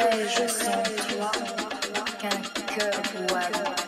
Et je sens toi qu'un cœur boit.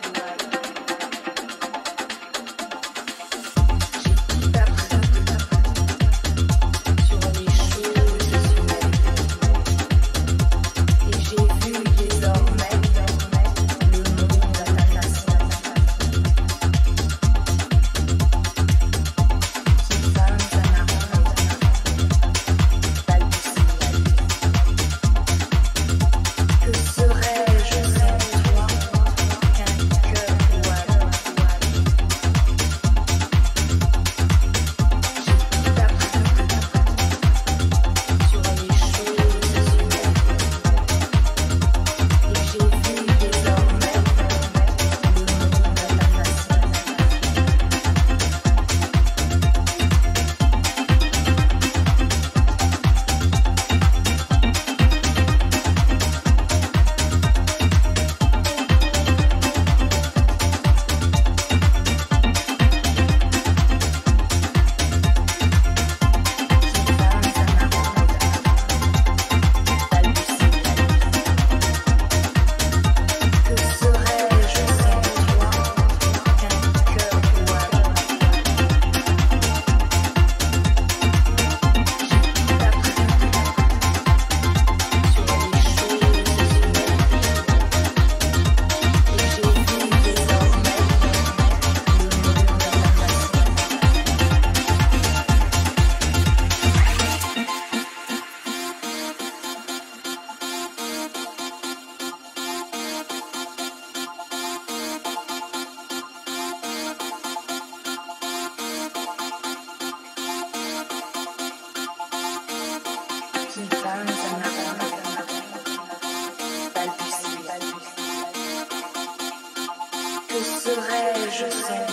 je sais.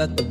that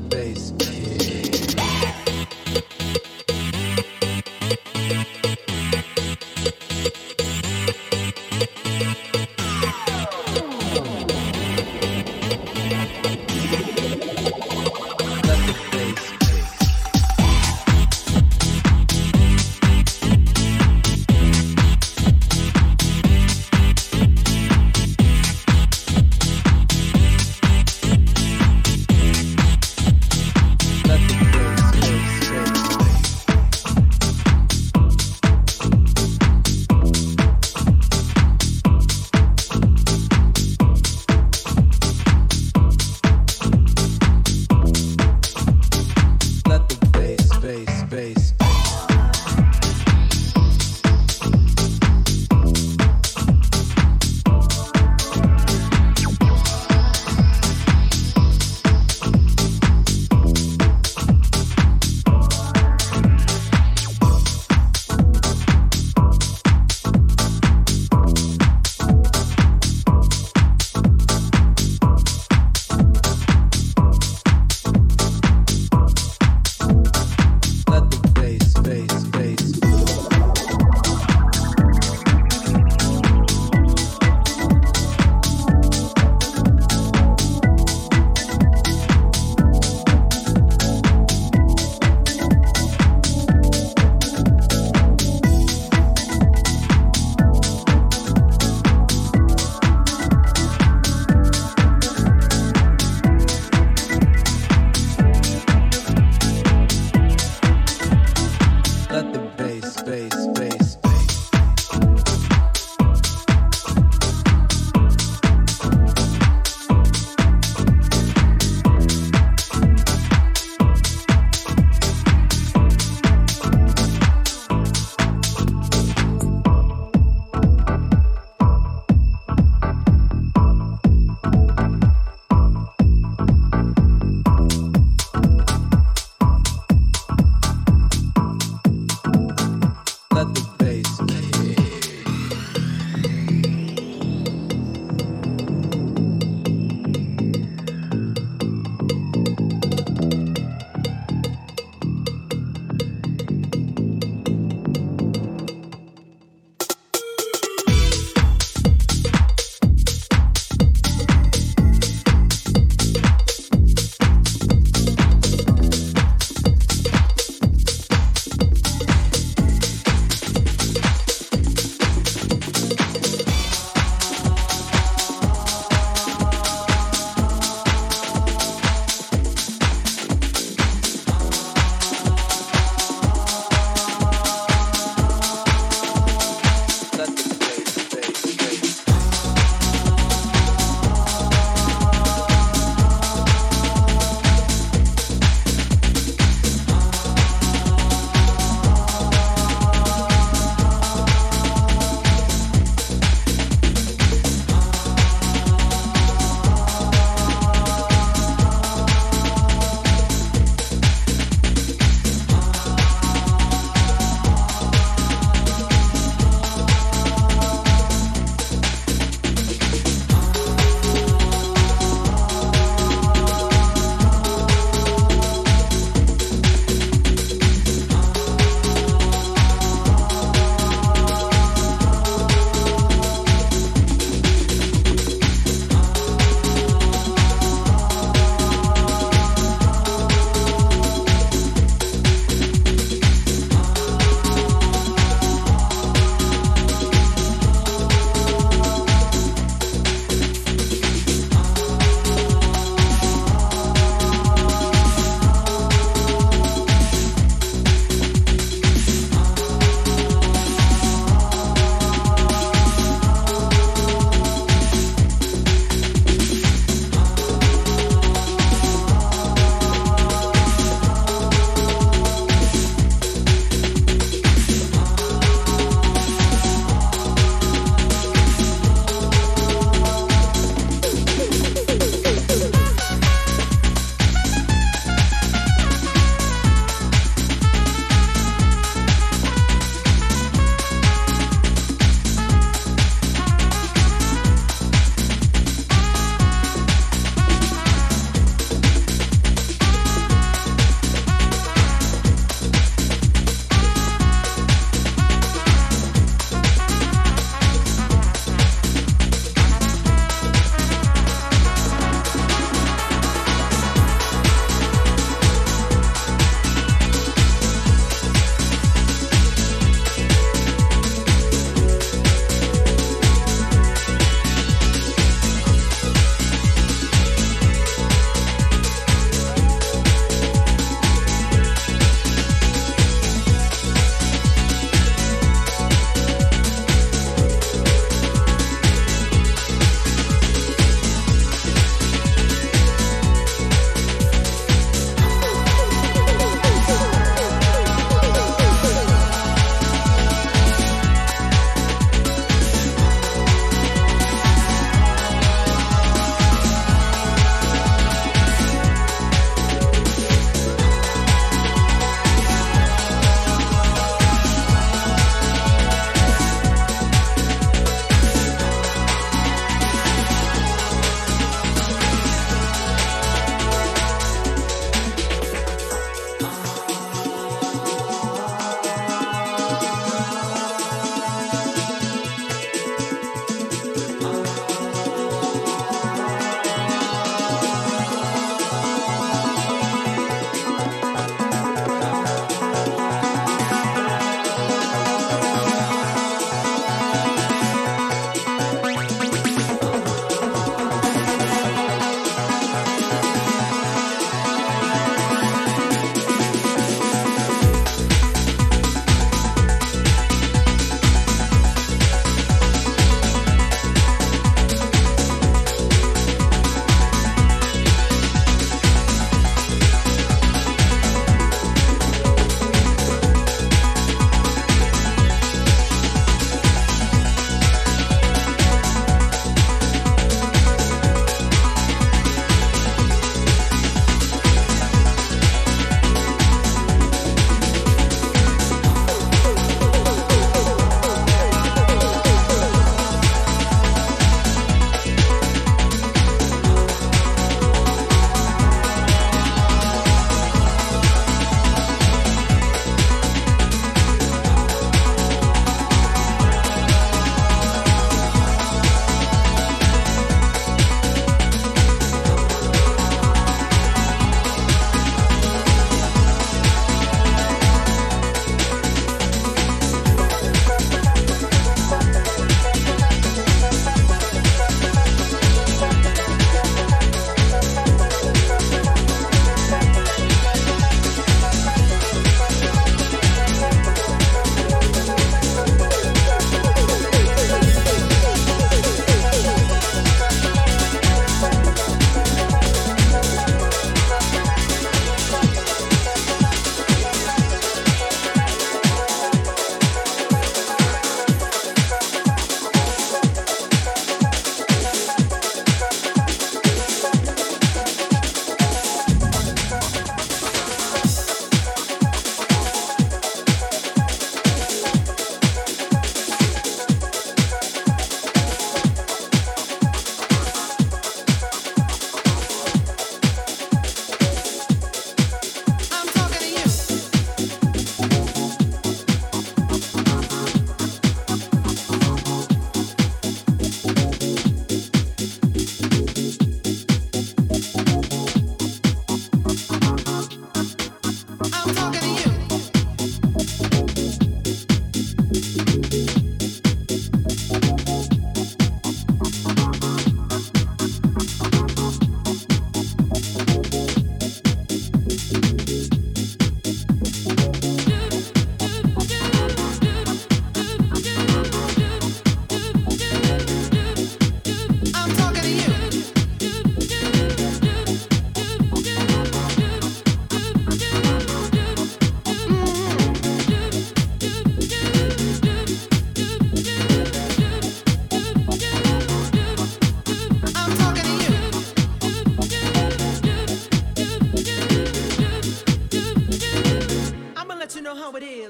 space, space.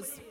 is.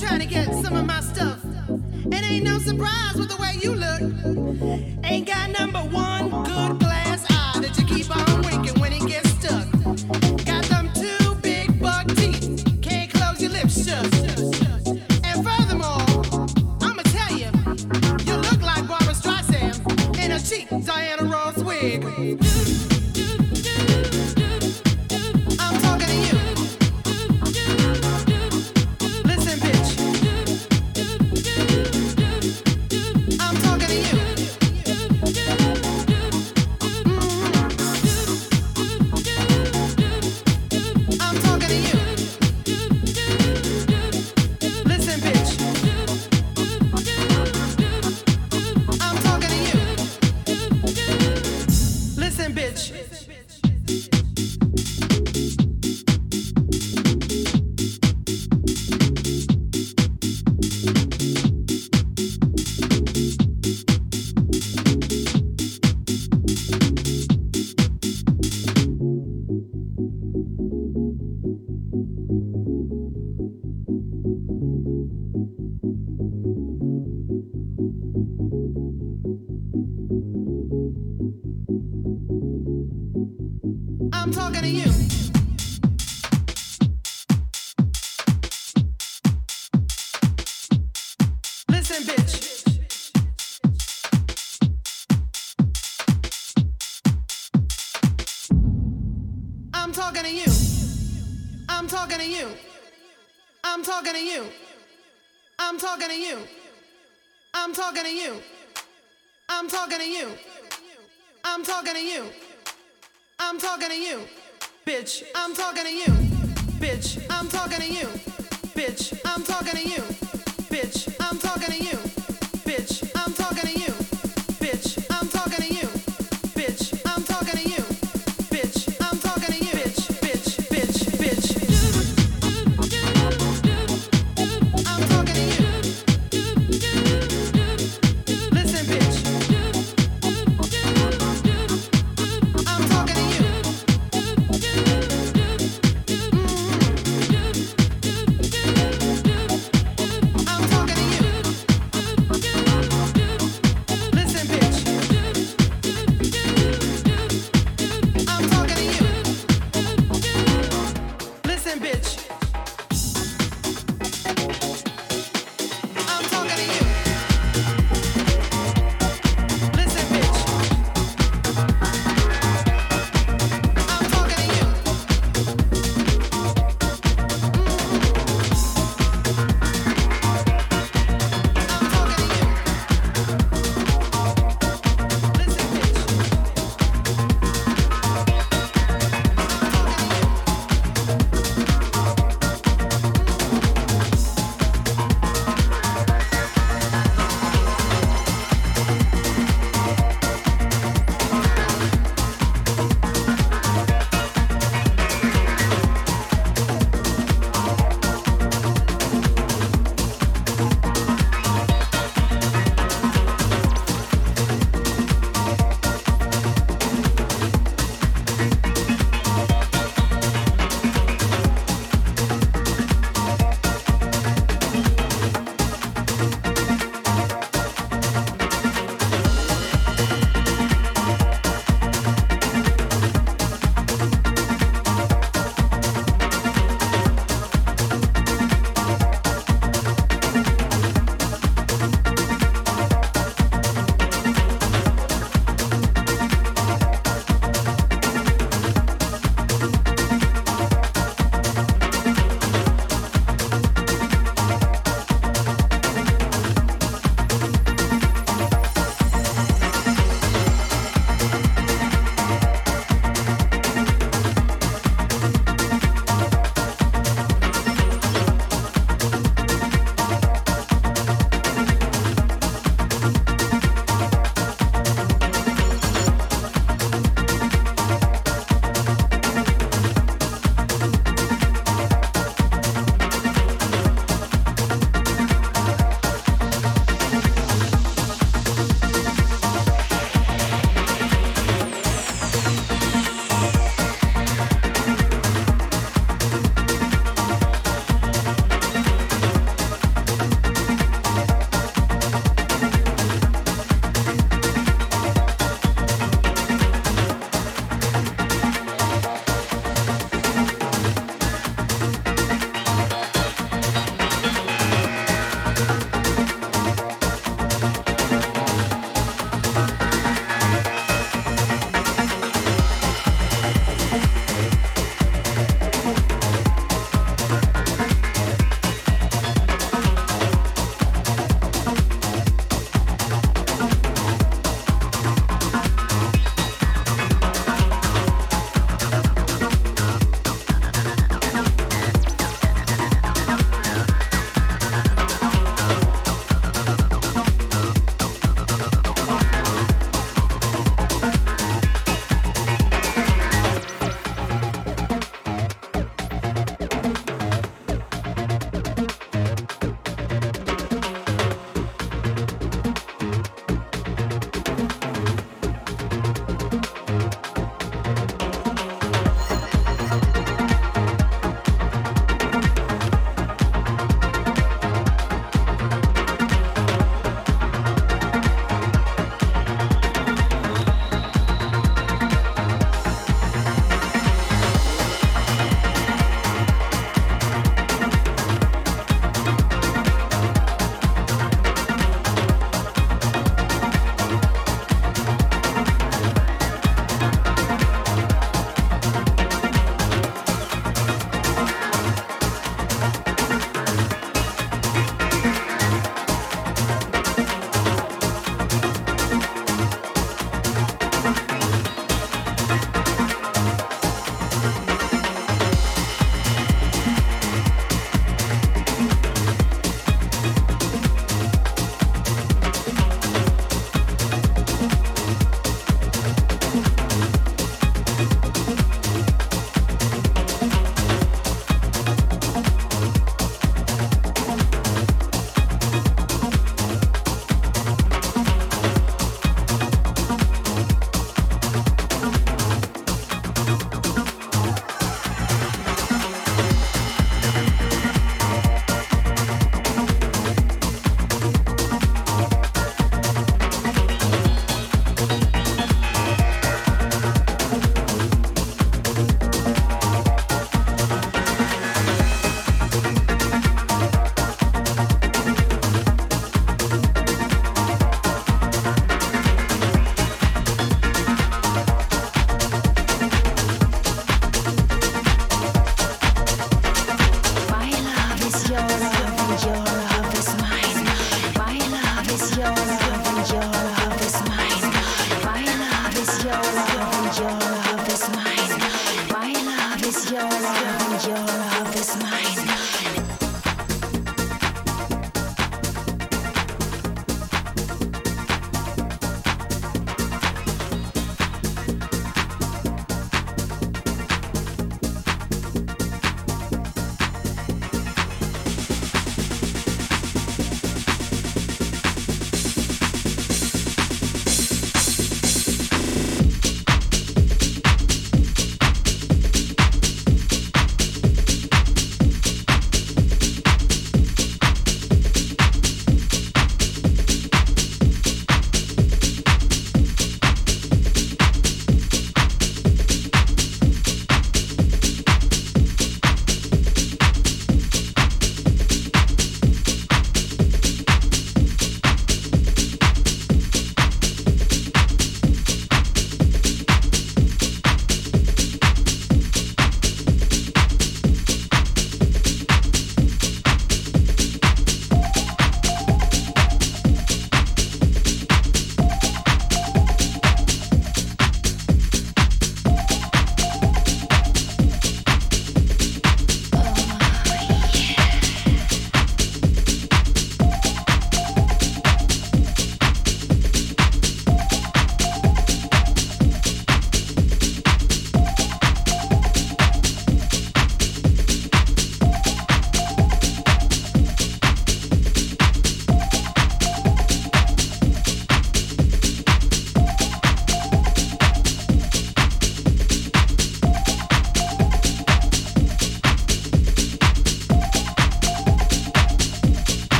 trying to get to you. I'm talking to you. I'm talking to you. I'm talking to you. I'm talking to you. I'm talking to you. Bitch, I'm talking to you. Bitch, I'm talking to you. Bitch, I'm talking to you. Bitch, I'm talking to you.